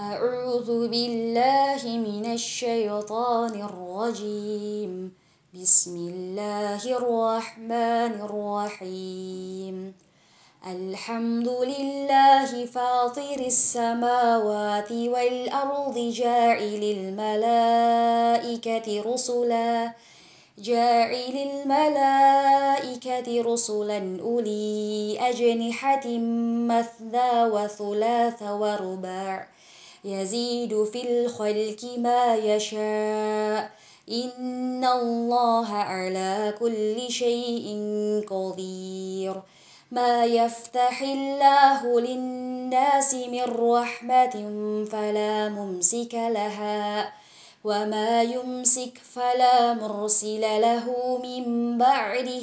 أعوذ بالله من الشيطان الرجيم. بسم الله الرحمن الرحيم. الحمد لله فاطر السماوات والأرض جاعل الملائكة رسلا جاعل الملائكة رسلا أولي أجنحة مثنى وثلاث ورباع. يزيد في الخلق ما يشاء. إن الله على كل شيء قدير. ما يفتح الله للناس من رحمة فلا ممسك لها وما يمسك فلا مرسل له من بعده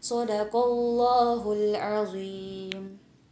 صدق الله العظيم.